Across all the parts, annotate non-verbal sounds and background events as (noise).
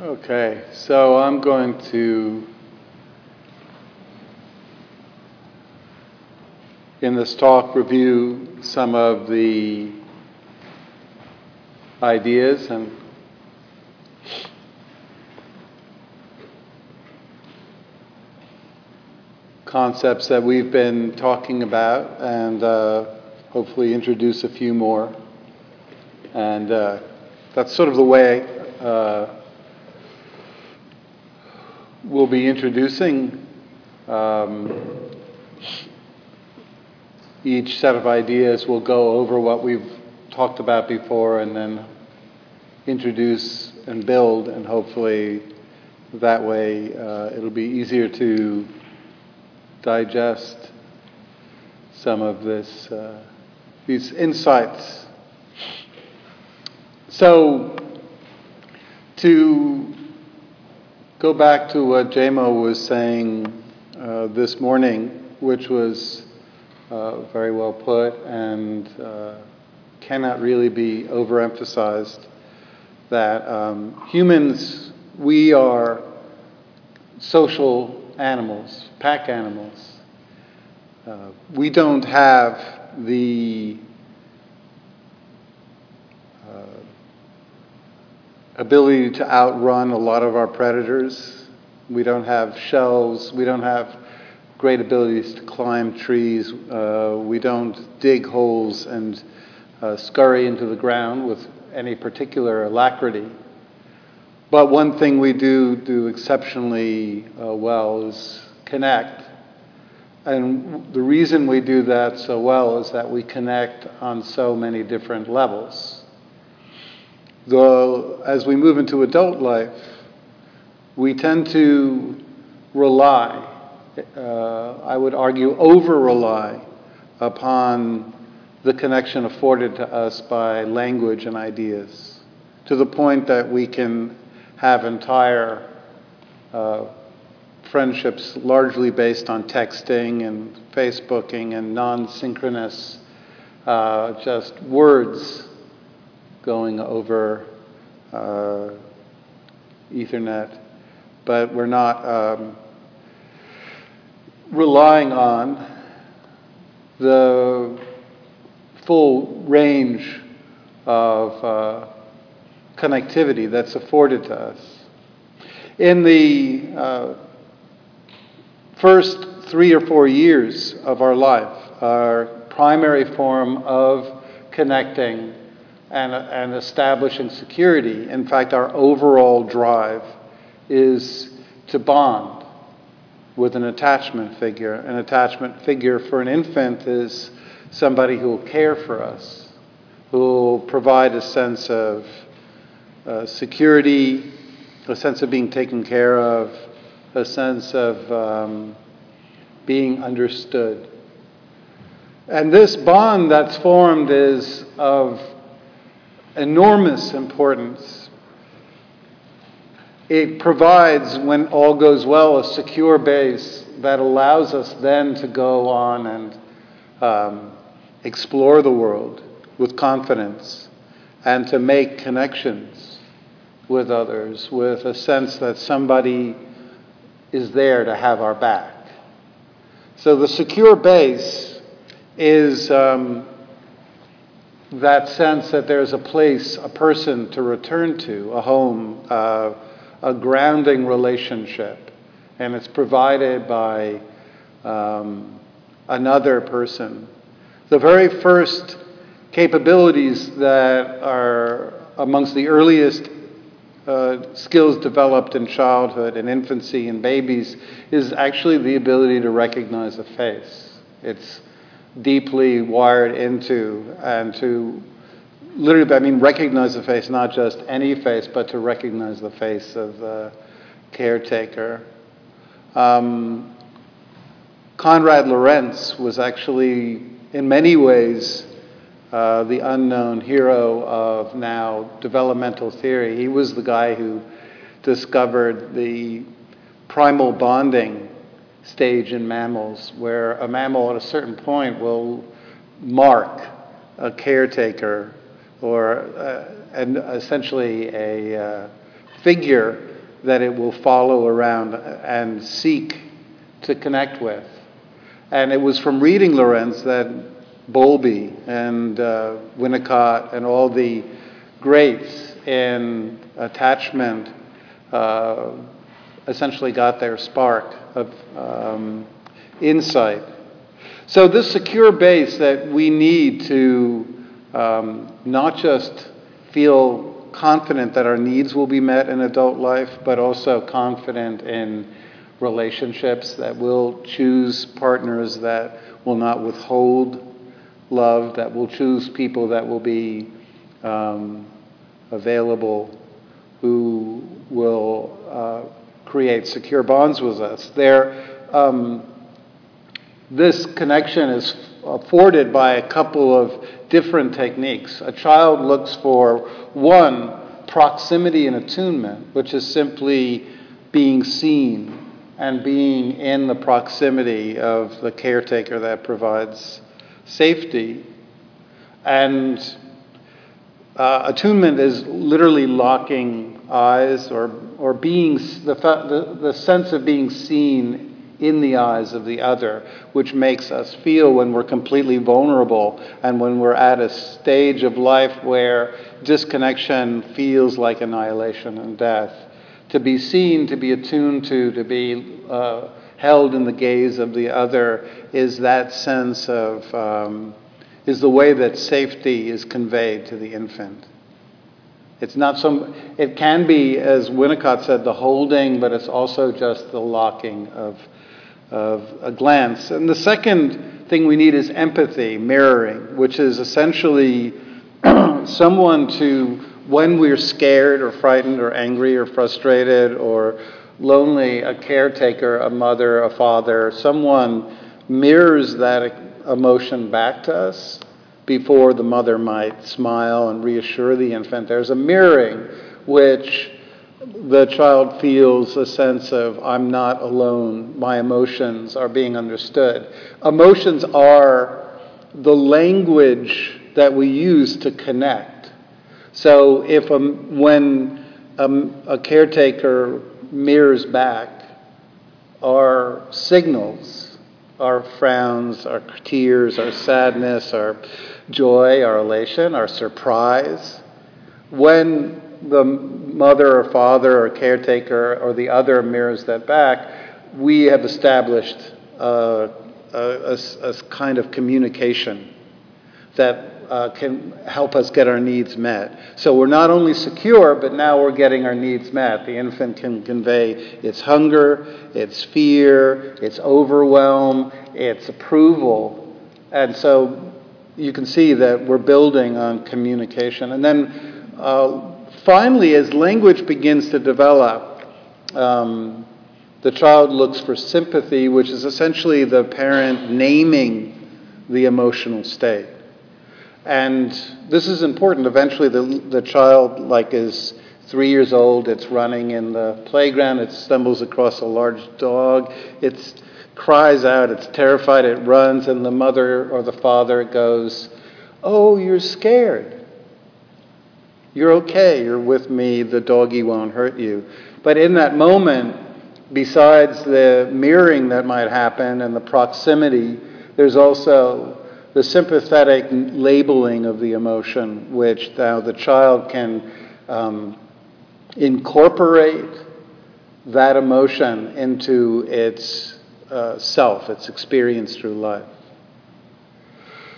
Okay, so I'm going to, in this talk, review some of the ideas and concepts that we've been talking about and uh, hopefully introduce a few more. And uh, that's sort of the way uh, we'll be introducing um, each set of ideas. We'll go over what we've talked about before and then introduce and build, and hopefully that way uh, it'll be easier to digest some of this, uh, these insights. So, to go back to what Jamo was saying uh, this morning, which was uh, very well put and uh, cannot really be overemphasized, that um, humans, we are social animals, pack animals. Uh, we don't have the ability to outrun a lot of our predators. We don't have shells. We don't have great abilities to climb trees. Uh, we don't dig holes and uh, scurry into the ground with any particular alacrity. But one thing we do do exceptionally uh, well is connect. And the reason we do that so well is that we connect on so many different levels. Though, as we move into adult life, we tend to rely, uh, I would argue, over rely upon the connection afforded to us by language and ideas, to the point that we can have entire uh, friendships largely based on texting and Facebooking and non synchronous, uh, just words going over uh, Ethernet, but we're not um, relying on the full range of uh, connectivity that's afforded to us. In the uh, first three or four years of our life, our primary form of connecting and, and establishing security. In fact, our overall drive is to bond with an attachment figure. An attachment figure for an infant is somebody who will care for us, who will provide a sense of uh, security, a sense of being taken care of, a sense of um, being understood. And this bond that's formed is of enormous importance. It provides, when all goes well, a secure base that allows us then to go on and um, explore the world with confidence and to make connections with others with a sense that somebody is there to have our back. So the secure base is. Um, that sense that there's a place, a person to return to, a home, uh, a grounding relationship, and it's provided by um, another person. The very first capabilities that are amongst the earliest uh, skills developed in childhood and infancy and babies is actually the ability to recognize a face. It's deeply wired into and to literally, I mean, recognize the face, not just any face, but to recognize the face of the caretaker. Um, Konrad Lorenz was actually, in many ways, uh, the unknown hero of now developmental theory. He was the guy who discovered the primal bonding stage in mammals where a mammal at a certain point will mark a caretaker or uh, and essentially a uh, figure that it will follow around and seek to connect with. And it was from reading Lorenz that Bowlby and uh, Winnicott and all the greats in attachment uh, essentially got their spark of um, insight. So, this secure base that we need to um, not just feel confident that our needs will be met in adult life, but also confident in relationships that will choose partners that will not withhold love, that will choose people that will be um, available, who will uh, create secure bonds with us. There, um, this connection is afforded by a couple of different techniques. A child looks for one, proximity and attunement, which is simply being seen and being in the proximity of the caretaker that provides safety. And uh, attunement is literally locking eyes or, or being the, the, the sense of being seen in the eyes of the other, which makes us feel when we're completely vulnerable and when we're at a stage of life where disconnection feels like annihilation and death. To be seen, to be attuned to, to be uh, held in the gaze of the other is that sense of, um, is the way that safety is conveyed to the infant. It's not some, it can be, as Winnicott said, the holding, but it's also just the locking of of a glance. And the second thing we need is empathy, mirroring, which is essentially (clears throat) someone to, when we're scared or frightened or angry or frustrated or lonely, a caretaker, a mother, a father, someone mirrors that emotion back to us before the mother might smile and reassure the infant. There's a mirroring which the child feels a sense of, I'm not alone, my emotions are being understood. Emotions are the language that we use to connect. So, if a, when a, a caretaker mirrors back, our signals, our frowns, our tears, our sadness, our joy, our elation, our surprise, when the mother or father or caretaker or the other mirrors that back, we have established a, a, a, kind of communication that uh, can help us get our needs met. So we're not only secure, but now we're getting our needs met. The infant can convey its hunger, its fear, its overwhelm, its approval. And so you can see that we're building on communication. And then uh, finally, as language begins to develop, um, the child looks for sympathy, which is essentially the parent naming the emotional state. And this is important. Eventually, the, the child, like, is three years old, it's running in the playground, it stumbles across a large dog, it cries out, it's terrified, it runs, and the mother or the father goes, Oh, you're scared. You're okay. You're with me. The doggy won't hurt you. But in that moment, besides the mirroring that might happen and the proximity, there's also the sympathetic labeling of the emotion, which now the child can um, incorporate that emotion into its uh, self, its experience through life.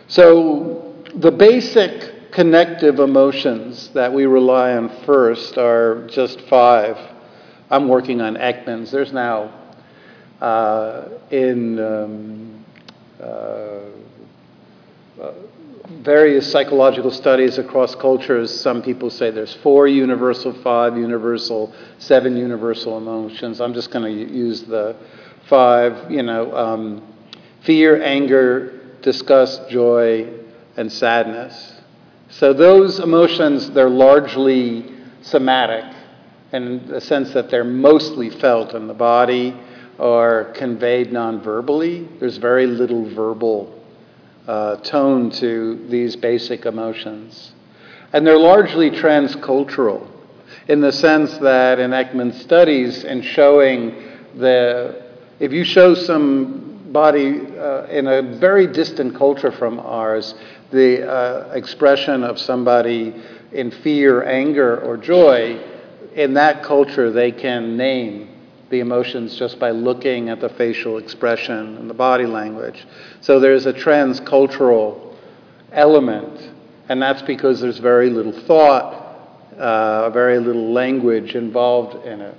So the basic connective emotions that we rely on first are just five. I'm working on Ekman's. There's now uh, in um, uh, various psychological studies across cultures, some people say there's four universal, five universal, seven universal emotions. I'm just going to use the five, you know, um, fear, anger, disgust, joy, and sadness. So those emotions, they're largely somatic in the sense that they're mostly felt in the body or conveyed non-verbally. There's very little verbal uh, tone to these basic emotions. And they're largely transcultural. in the sense that in Ekman's studies and showing the, if you show somebody uh, in a very distant culture from ours, the uh, expression of somebody in fear, anger, or joy, in that culture they can name the emotions just by looking at the facial expression and the body language. So there's a transcultural element, and that's because there's very little thought, uh, very little language involved in it.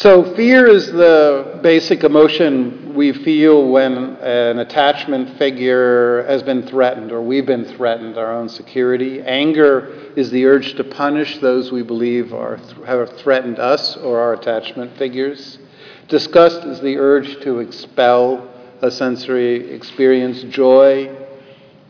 So, fear is the basic emotion we feel when an attachment figure has been threatened or we've been threatened, our own security. Anger is the urge to punish those we believe are, have threatened us or our attachment figures. Disgust is the urge to expel a sensory experience. Joy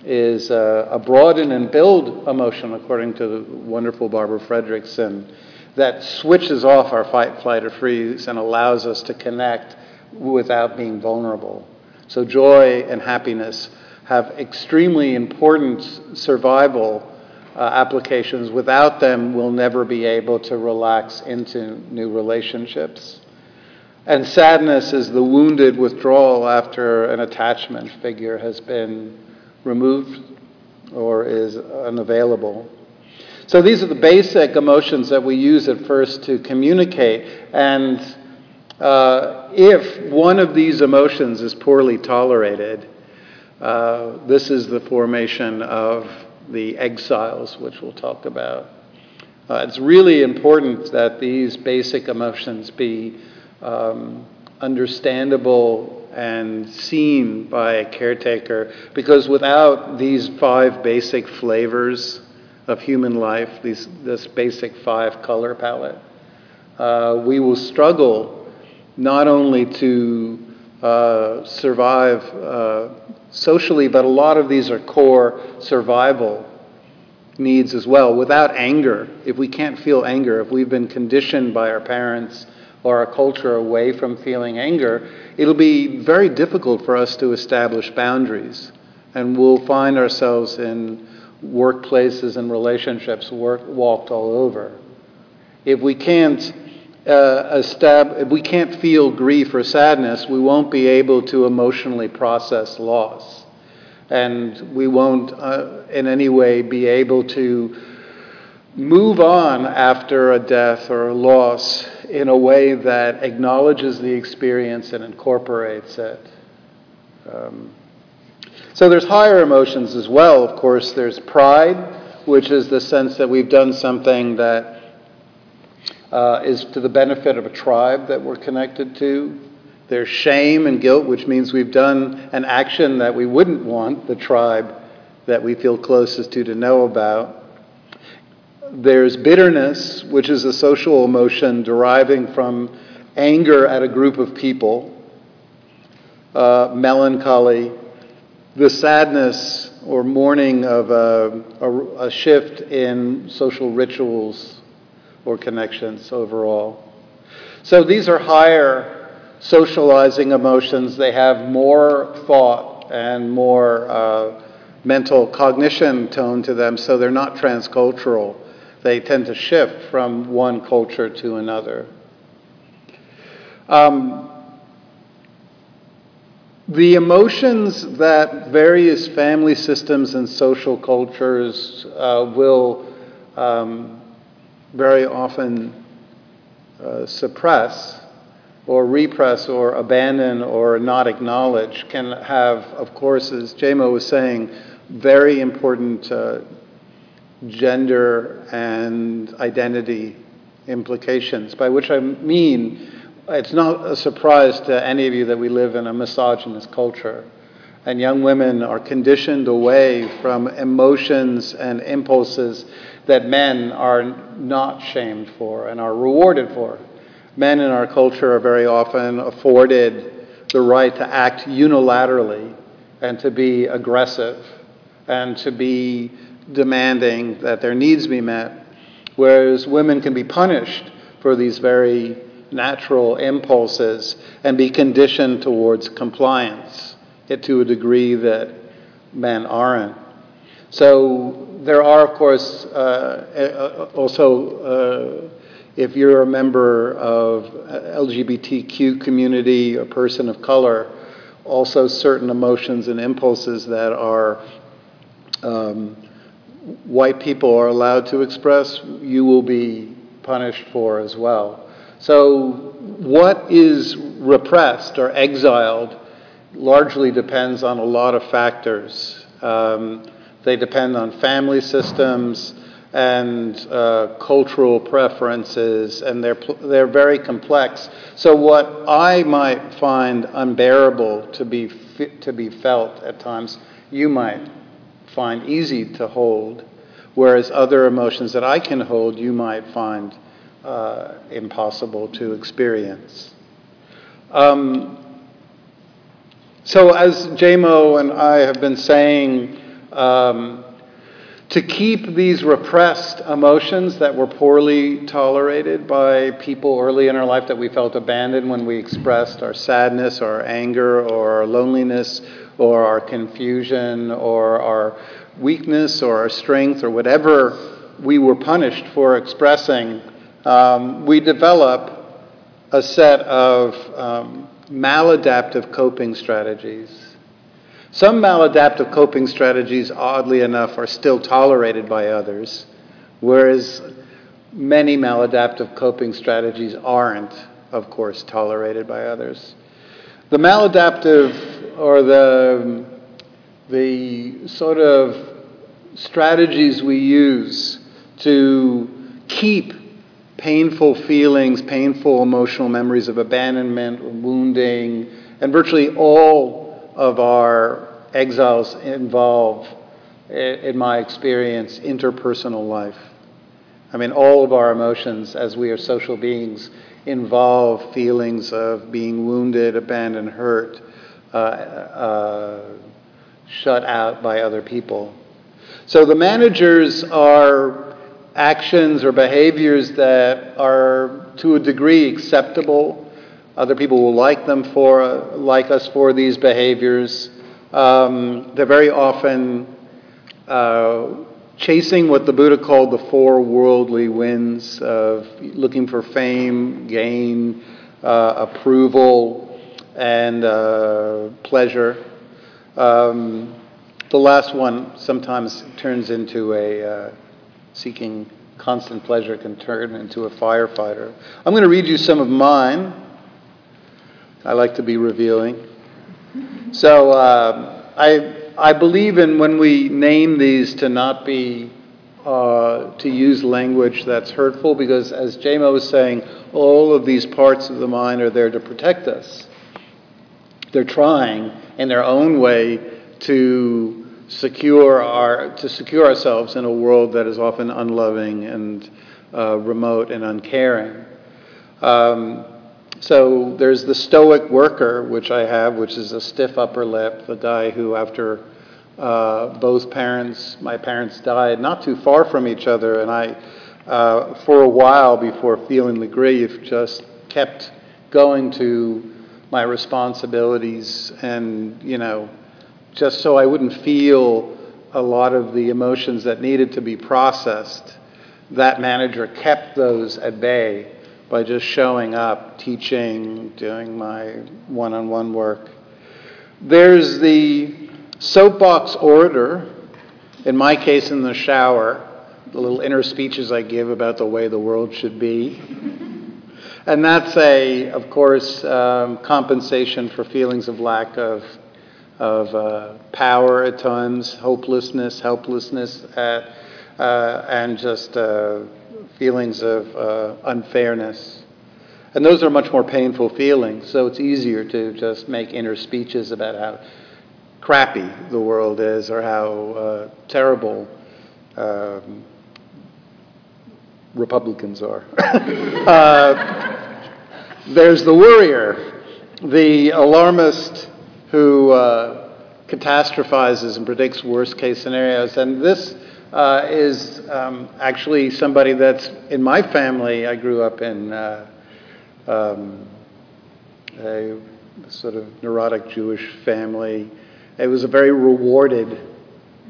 is a, a broaden and build emotion, according to the wonderful Barbara Fredrickson that switches off our fight, flight, or freeze and allows us to connect without being vulnerable. So, joy and happiness have extremely important survival uh, applications. Without them, we'll never be able to relax into new relationships. And sadness is the wounded withdrawal after an attachment figure has been removed or is unavailable. So these are the basic emotions that we use at first to communicate. And uh, if one of these emotions is poorly tolerated, uh, this is the formation of the exiles, which we'll talk about. Uh, it's really important that these basic emotions be um, understandable and seen by a caretaker, because without these five basic flavors, of human life, these, this basic five color palette, uh, we will struggle not only to uh, survive uh, socially, but a lot of these are core survival needs as well. Without anger, if we can't feel anger, if we've been conditioned by our parents or our culture away from feeling anger, it'll be very difficult for us to establish boundaries. And we'll find ourselves in workplaces and relationships work, walked all over. If we can't uh, if we can't feel grief or sadness, we won't be able to emotionally process loss, and we won't uh, in any way be able to move on after a death or a loss in a way that acknowledges the experience and incorporates it. Um, so there's higher emotions as well. Of course, there's pride, which is the sense that we've done something that uh, is to the benefit of a tribe that we're connected to. There's shame and guilt, which means we've done an action that we wouldn't want the tribe that we feel closest to to know about. There's bitterness, which is a social emotion deriving from anger at a group of people. Uh, melancholy, the sadness or mourning of a, a, a, shift in social rituals or connections overall. So these are higher socializing emotions. They have more thought and more uh, mental cognition tone to them, so they're not transcultural. They tend to shift from one culture to another. Um, the emotions that various family systems and social cultures uh, will um, very often uh, suppress or repress or abandon or not acknowledge can have, of course, as Jamo was saying, very important uh, gender and identity implications, by which I mean it's not a surprise to any of you that we live in a misogynist culture. And young women are conditioned away from emotions and impulses that men are not shamed for and are rewarded for. Men in our culture are very often afforded the right to act unilaterally and to be aggressive and to be demanding that their needs be met, whereas women can be punished for these very natural impulses and be conditioned towards compliance to a degree that men aren't. So there are, of course, uh, uh also, uh, if you're a member of LGBTQ community, a person of color, also certain emotions and impulses that are um, white people are allowed to express, you will be punished for as well. So, what is repressed or exiled largely depends on a lot of factors. Um, they depend on family systems and uh, cultural preferences, and they're, they're very complex. So, what I might find unbearable to be, to be felt at times, you might find easy to hold, whereas other emotions that I can hold, you might find uh, impossible to experience. Um, so, as JMO and I have been saying, um, to keep these repressed emotions that were poorly tolerated by people early in our life that we felt abandoned when we expressed our sadness or our anger or our loneliness or our confusion or our weakness or our strength or whatever we were punished for expressing, um, we develop a set of um, maladaptive coping strategies some maladaptive coping strategies, oddly enough, are still tolerated by others, whereas many maladaptive coping strategies aren't, of course, tolerated by others. The maladaptive or the, the sort of strategies we use to keep painful feelings, painful emotional memories of abandonment, wounding, and virtually all of our exiles involve, in my experience, interpersonal life. I mean, all of our emotions as we are social beings involve feelings of being wounded, abandoned, hurt, uh, uh, shut out by other people. So the managers are actions or behaviors that are to a degree acceptable other people will like them for, like us for these behaviors. Um, they're very often uh, chasing what the Buddha called the four worldly winds of looking for fame, gain, uh, approval, and uh, pleasure. Um, the last one sometimes turns into a uh, seeking constant pleasure can turn into a firefighter. I'm going to read you some of mine. I like to be revealing. So uh, I, I believe in when we name these to not be, uh, to use language that's hurtful, because as JMO was saying, all of these parts of the mind are there to protect us. They're trying in their own way to secure our to secure ourselves in a world that is often unloving and uh, remote and uncaring. Um, so there's the stoic worker, which I have, which is a stiff upper lip, the guy who, after uh, both parents, my parents died not too far from each other, and I, uh, for a while before feeling the grief, just kept going to my responsibilities and, you know, just so I wouldn't feel a lot of the emotions that needed to be processed. That manager kept those at bay by just showing up, teaching, doing my one on one work. There's the soapbox orator, in my case, in the shower, the little inner speeches I give about the way the world should be. And that's a, of course, um, compensation for feelings of lack of, of uh, power at times, hopelessness, helplessness, uh, and just uh, feelings of uh, unfairness. And those are much more painful feelings, so it's easier to just make inner speeches about how crappy the world is or how uh, terrible um, Republicans are. (laughs) there's the worrier, the alarmist who uh, catastrophizes and predicts worst case scenarios. And this uh, is um, actually somebody that's in my family. I grew up in uh, um, a sort of neurotic Jewish family. It was a very rewarded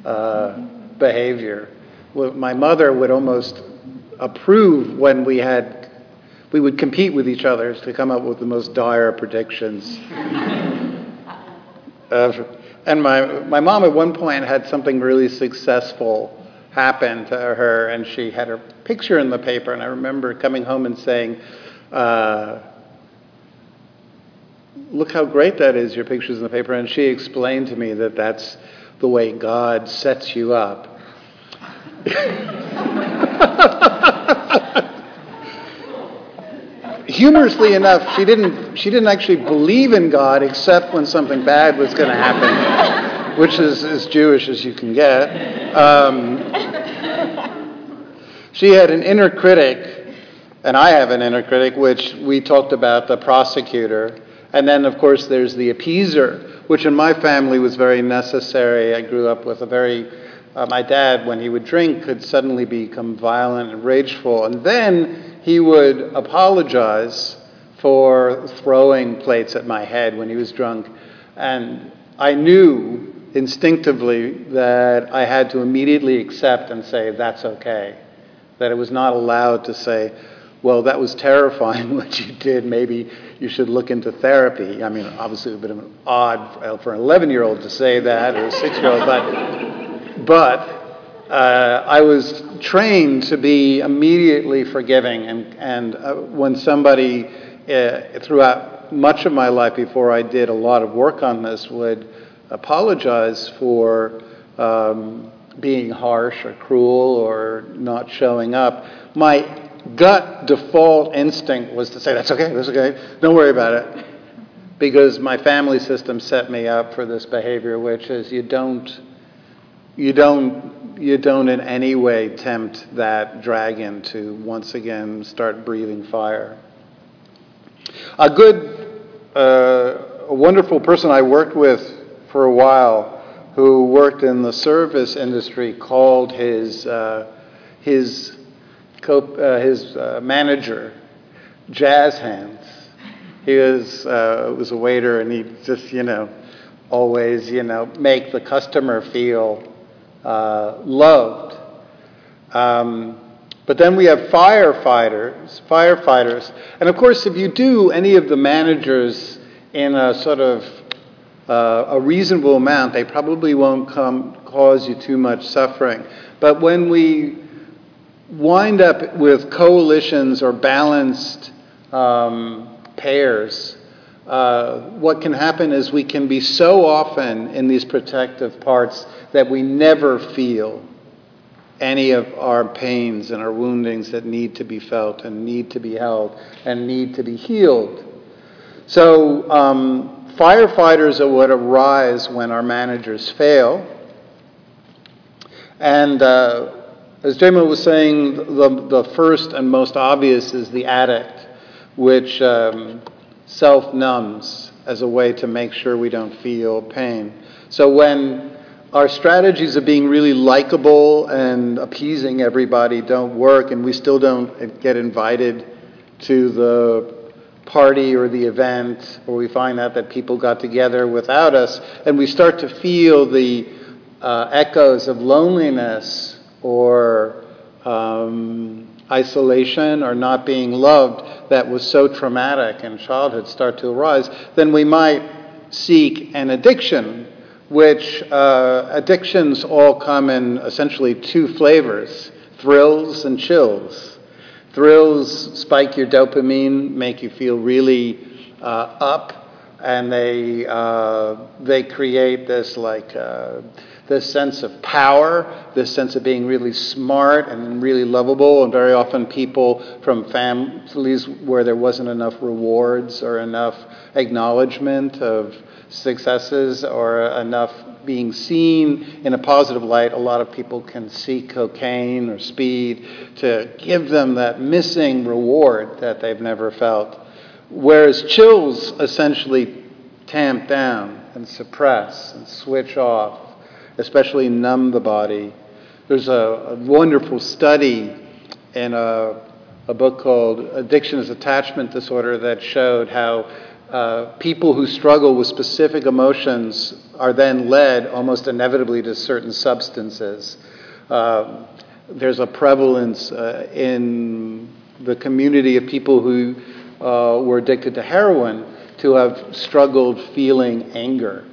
uh, behavior. my mother would almost approve when we had, we would compete with each other to come up with the most dire predictions. Uh, and my, my mom at one point had something really successful happen to her, and she had her picture in the paper, and I remember coming home and saying, uh, look how great that is, your picture's in the paper. And she explained to me that that's the way God sets you up. (laughs) Humorously enough, she didn't, she didn't actually believe in God except when something bad was going to happen, which is as Jewish as you can get. Um, she had an inner critic, and I have an inner critic, which we talked about the prosecutor. And then, of course, there's the appeaser, which in my family was very necessary. I grew up with a very, uh, my dad, when he would drink, could suddenly become violent and rageful. And then he would apologize for throwing plates at my head when he was drunk. And I knew instinctively that I had to immediately accept and say, that's okay. That it was not allowed to say, well, that was terrifying (laughs) what you did. Maybe you should look into therapy. I mean, obviously, it would have been odd for an 11 year old to say that or a six year old, but, but uh, I was trained to be immediately forgiving. And, and uh, when somebody, uh, throughout much of my life before I did a lot of work on this, would apologize for um, being harsh or cruel or not showing up, my gut default instinct was to say, that's okay, that's okay, don't worry about it. Because my family system set me up for this behavior, which is you don't, you don't, you don't in any way tempt that dragon to once again start breathing fire. A good, uh, a wonderful person I worked with for a while who worked in the service industry called his, uh, his co- uh, his uh, manager, Jazz Hands. He was uh, was a waiter, and he just you know always you know make the customer feel uh, loved. Um, but then we have firefighters, firefighters, and of course, if you do any of the managers in a sort of uh, a reasonable amount, they probably won't come cause you too much suffering. But when we wind up with coalitions or balanced um, pairs, uh, what can happen is we can be so often in these protective parts that we never feel any of our pains and our woundings that need to be felt and need to be held and need to be healed. So, um, firefighters are what arise when our managers fail. And uh, as Jema was saying, the, the first and most obvious is the addict, which um, self numbs as a way to make sure we don't feel pain. So when our strategies of being really likable and appeasing everybody don't work, and we still don't get invited to the party or the event, or we find out that people got together without us, and we start to feel the uh, echoes of loneliness or um, isolation or not being loved that was so traumatic in childhood start to arise, then we might seek an addiction, which uh, addictions all come in essentially two flavors thrills and chills. Thrills spike your dopamine, make you feel really uh, up, and they, uh, they create this like uh, this sense of power, this sense of being really smart and really lovable. And very often, people from families where there wasn't enough rewards or enough acknowledgement of successes or enough being seen in a positive light, a lot of people can seek cocaine or speed to give them that missing reward that they've never felt. Whereas chills essentially tamp down and suppress and switch off especially numb the body. There's a, a wonderful study in a, a, book called Addiction as Attachment Disorder that showed how uh, people who struggle with specific emotions are then led almost inevitably to certain substances. Uh, there's a prevalence uh, in the community of people who uh, were addicted to heroin to have struggled feeling anger.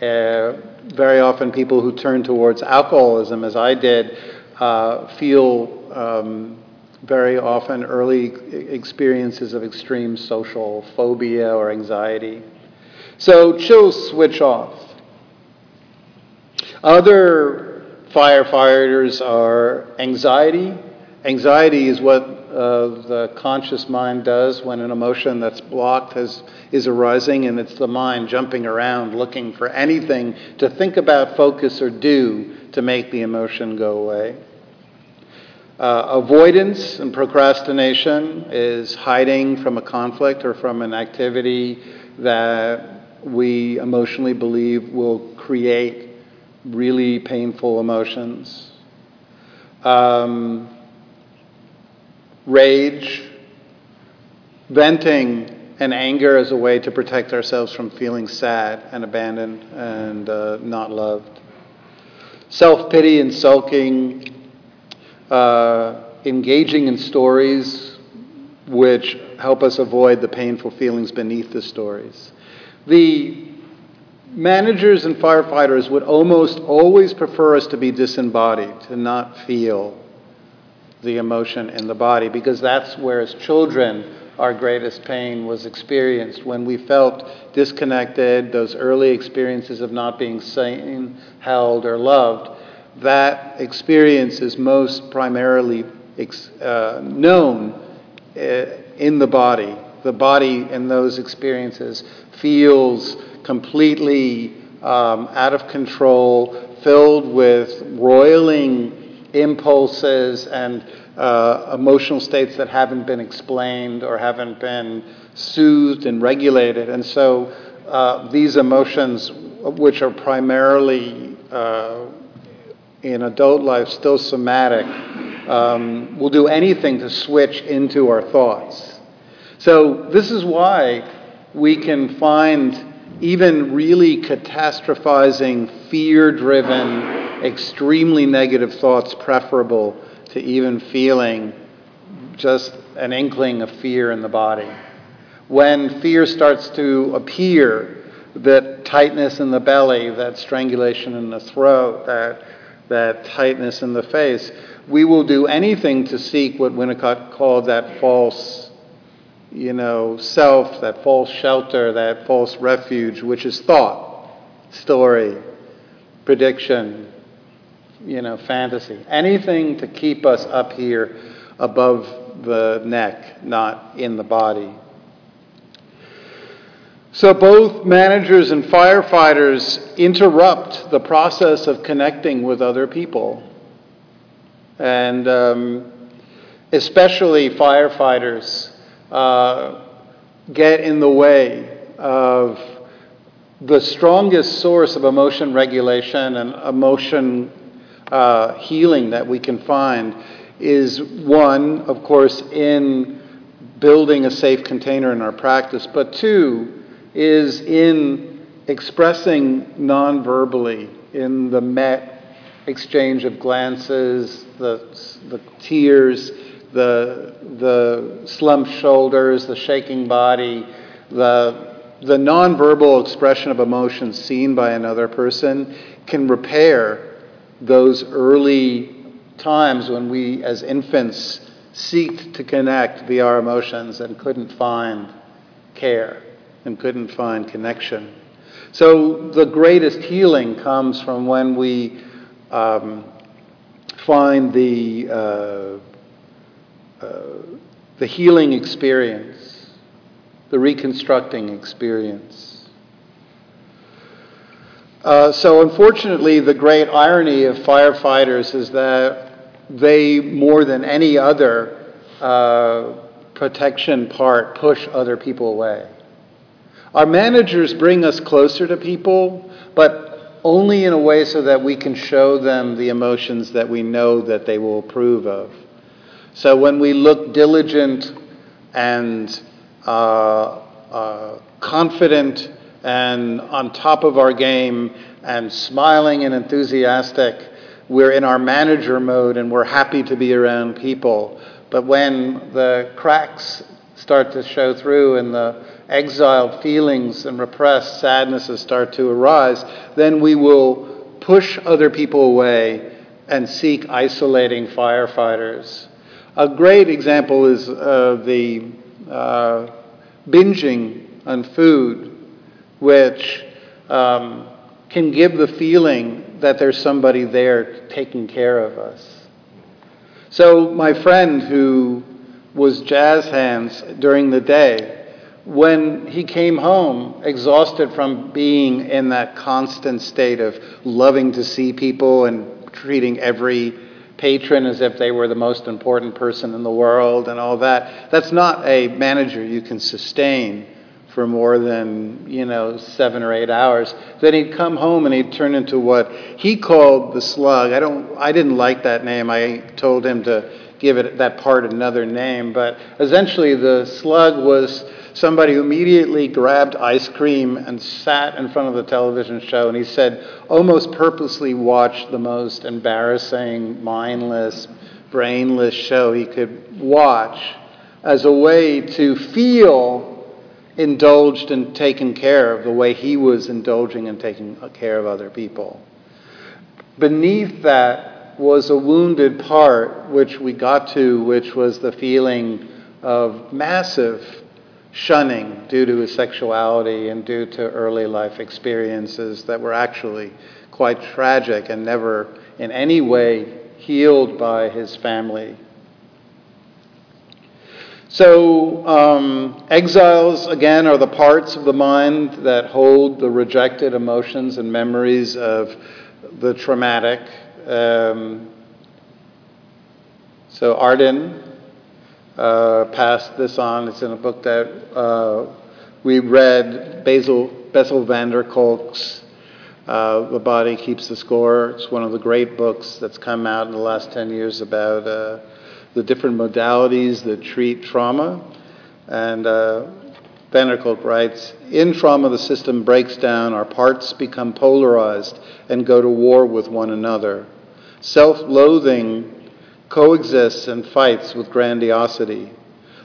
Uh, very often, people who turn towards alcoholism, as I did, uh, feel um, very often early experiences of extreme social phobia or anxiety. So, chills switch off. Other firefighters are anxiety. Anxiety is what the conscious mind does when an emotion that's blocked has, is arising, and it's the mind jumping around looking for anything to think about, focus, or do to make the emotion go away. Uh, avoidance and procrastination is hiding from a conflict or from an activity that we emotionally believe will create really painful emotions. Um, rage, venting and anger as a way to protect ourselves from feeling sad and abandoned and uh, not loved. Self pity and sulking, uh, engaging in stories which help us avoid the painful feelings beneath the stories. The managers and firefighters would almost always prefer us to be disembodied, to not feel the emotion in the body, because that's where, as children, our greatest pain was experienced when we felt disconnected, those early experiences of not being seen, held, or loved. That experience is most primarily uh, known uh, in the body. The body in those experiences feels completely um, out of control, filled with roiling impulses and uh, emotional states that haven't been explained or haven't been soothed and regulated. And so uh, these emotions, which are primarily uh, in adult life still somatic, um, will do anything to switch into our thoughts. So this is why we can find even really catastrophizing, fear driven, extremely negative thoughts preferable to even feeling just an inkling of fear in the body. When fear starts to appear, that tightness in the belly, that strangulation in the throat, that, that tightness in the face, we will do anything to seek what Winnicott called that false you know, self, that false shelter, that false refuge, which is thought, story, prediction, you know, fantasy. Anything to keep us up here above the neck, not in the body. So both managers and firefighters interrupt the process of connecting with other people. And um, especially firefighters uh, get in the way of the strongest source of emotion regulation and emotion uh, healing that we can find is one, of course, in building a safe container in our practice, but two is in expressing non verbally in the met exchange of glances, the, the tears, the, the slumped shoulders, the shaking body, the, the nonverbal expression of emotion seen by another person can repair those early times when we, as infants, seeked to connect via our emotions and couldn't find care and couldn't find connection. So the greatest healing comes from when we um, find the uh, uh, the healing experience, the reconstructing experience. Uh, so, unfortunately, the great irony of firefighters is that they, more than any other uh, protection part, push other people away. Our managers bring us closer to people, but only in a way so that we can show them the emotions that we know that they will approve of. So when we look diligent and uh, uh, confident and on top of our game and smiling and enthusiastic, we're in our manager mode and we're happy to be around people. But when the cracks start to show through and the exiled feelings and repressed sadnesses start to arise, then we will push other people away and seek isolating firefighters. A great example is uh, the uh, binging on food, which um, can give the feeling that there's somebody there taking care of us. So, my friend who was jazz hands during the day, when he came home exhausted from being in that constant state of loving to see people and treating every patron as if they were the most important person in the world and all that, that's not a manager you can sustain for more than, you know, seven or eight hours. Then he'd come home and he'd turn into what he called the slug. I don't I didn't like that name. I told him to give it that part another name, but essentially the slug was somebody who immediately grabbed ice cream and sat in front of the television show and he said almost purposely watched the most embarrassing, mindless, brainless show he could watch as a way to feel indulged and taken care of the way he was indulging and taking care of other people. Beneath that was a wounded part, which we got to, which was the feeling of massive shunning due to his sexuality and due to early life experiences that were actually quite tragic and never in any way healed by his family so, um, exiles, again, are the parts of the mind that hold the rejected emotions and memories of the traumatic. Um, so, Arden uh, passed this on. It's in a book that uh, we read, Basil, Bessel van der Kolk's uh, The Body Keeps the Score. It's one of the great books that's come out in the last 10 years about uh, the different modalities that treat trauma. And uh, van der Kolk writes In trauma, the system breaks down, our parts become polarized and go to war with one another. Self loathing coexists and fights with grandiosity.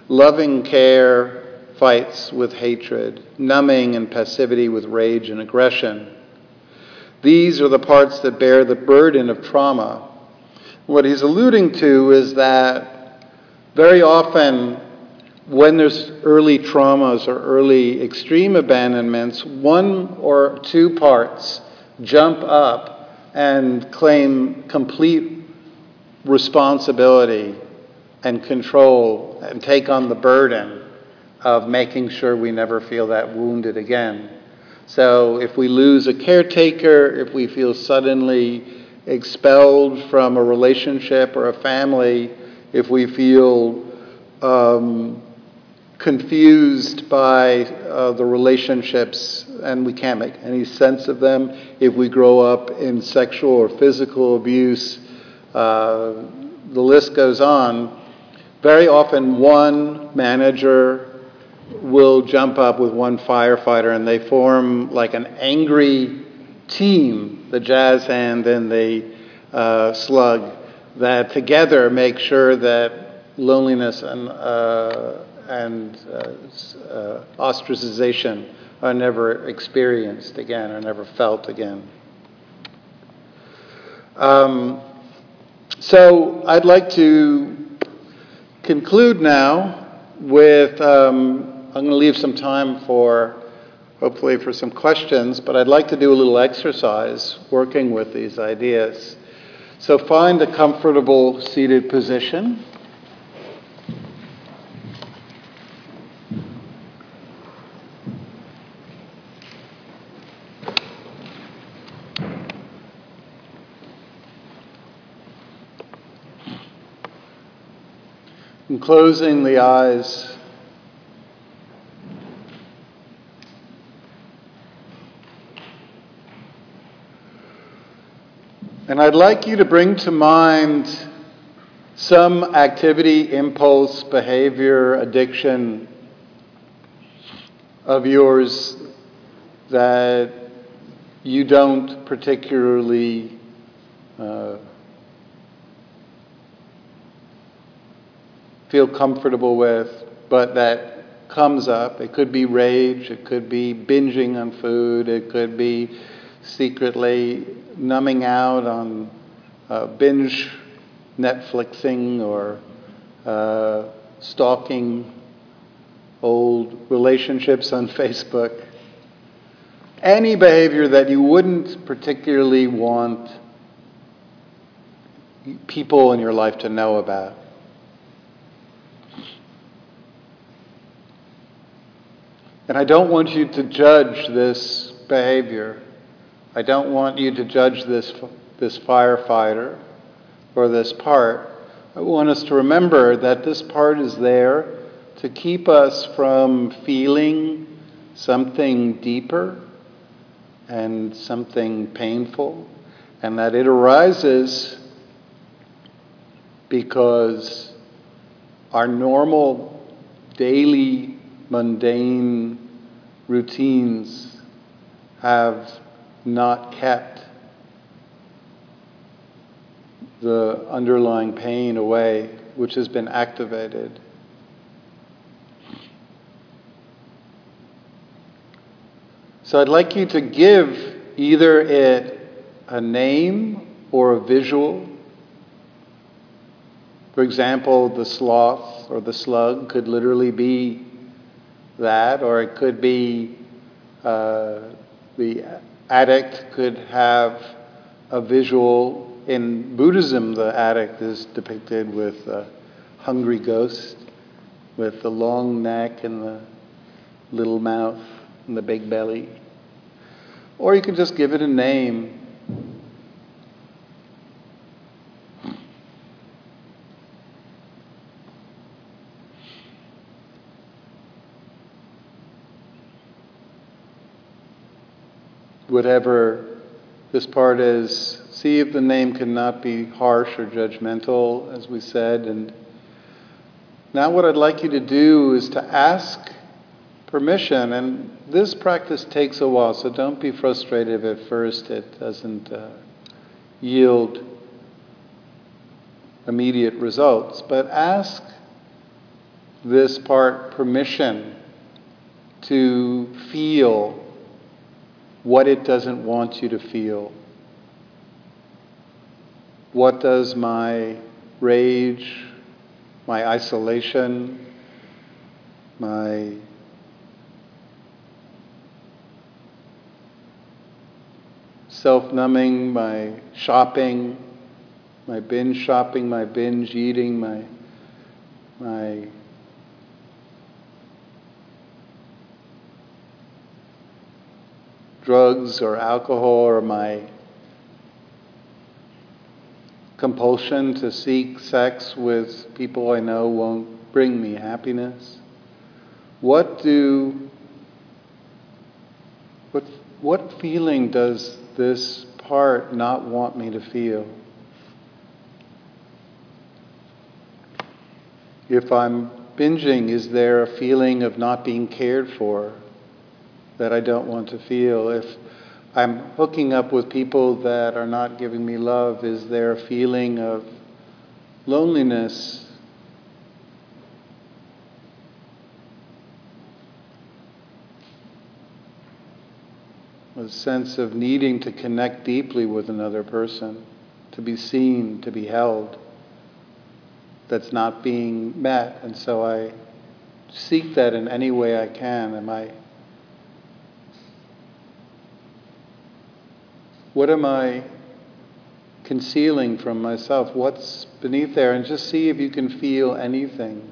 Loving care fights with hatred. Numbing and passivity with rage and aggression. These are the parts that bear the burden of trauma what he's alluding to is that very often, when there's early traumas or early extreme abandonments, one or two parts jump up and claim complete responsibility and control and take on the burden of making sure we never feel that wounded again. So if we lose a caretaker, if we feel suddenly expelled from a relationship or a family, if we feel um, confused by uh, the relationships and we can't make any sense of them, if we grow up in sexual or physical abuse, uh, the list goes on. Very often, one manager will jump up with one firefighter and they form like an angry team, the jazz hand and the uh, slug, that together make sure that loneliness and, uh, and uh, uh, ostracization are never experienced again, or never felt again. Um, so I'd like to conclude now with um, I'm going to leave some time for hopefully for some questions, but I'd like to do a little exercise working with these ideas. So find a comfortable seated position. And closing the eyes. And I'd like you to bring to mind some activity, impulse, behavior, addiction of yours that you don't particularly uh, feel comfortable with, but that comes up. It could be rage, it could be binging on food, it could be secretly numbing out on uh, binge Netflixing or uh, stalking old relationships on (laughs) Facebook. Any behavior that you wouldn't particularly want people in your life to know about. And I don't want you to judge this behavior. I don't want you to judge this, this firefighter or this part. I want us to remember that this part is there to keep us from feeling something deeper and something painful, and that it arises because our normal daily mundane routines have not kept the underlying pain away, which has been activated. So I'd like you to give either it a name or a visual. For example, the sloth or the slug could literally be that, or it could be uh, the addict could have a visual. In Buddhism, the addict is depicted with a hungry ghost with the long neck and the little mouth and the big belly. Or you can just give it a name. Whatever this part is, see if the name cannot be harsh or judgmental, as we said. And now, what I'd like you to do is to ask permission. And this practice takes a while, so don't be frustrated if at first it doesn't uh, yield immediate results. But ask this part permission to feel what it doesn't want you to feel. What does my rage, my isolation, my self numbing, my shopping, my binge shopping, my binge eating, my, my drugs or alcohol or my compulsion to seek sex with people I know won't bring me happiness? What do what what feeling does this part not want me to feel? If I'm binging, is there a feeling of not being cared for that I don't want to feel? If I'm hooking up with people that are not giving me love, is there a feeling of loneliness a sense of needing to connect deeply with another person, to be seen, to be held, that's not being met. And so I seek that in any way I can. Am I what am I concealing from myself? What's beneath there? And just see if you can feel anything.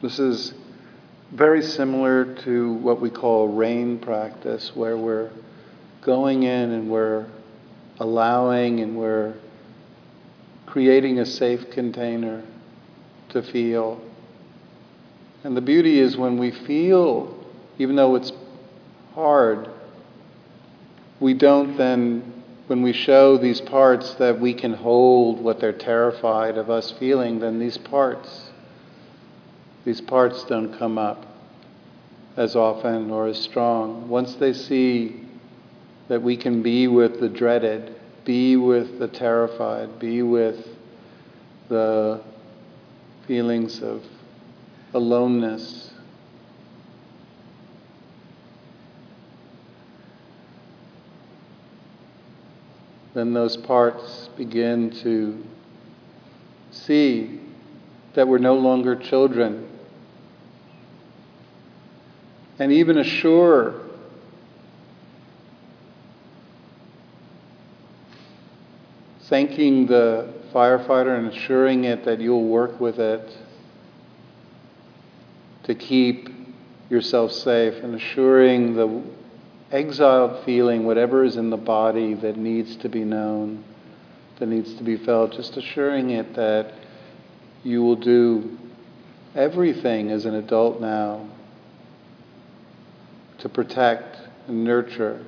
This is very similar to what we call rain practice, where we're going in and we're allowing and we're creating a safe container to feel. And the beauty is when we feel, even though it's hard, we don't then, when we show these parts that we can hold what they're terrified of us feeling, then these parts these parts don't come up as often or as strong. Once they see that we can be with the dreaded, be with the terrified, be with the feelings of aloneness. Then those parts begin to see that we're no longer children. And even assure thanking the firefighter and assuring it that you'll work with it to keep yourself safe and assuring the exiled feeling, whatever is in the body that needs to be known, that needs to be felt, just assuring it that you will do everything as an adult now to protect and nurture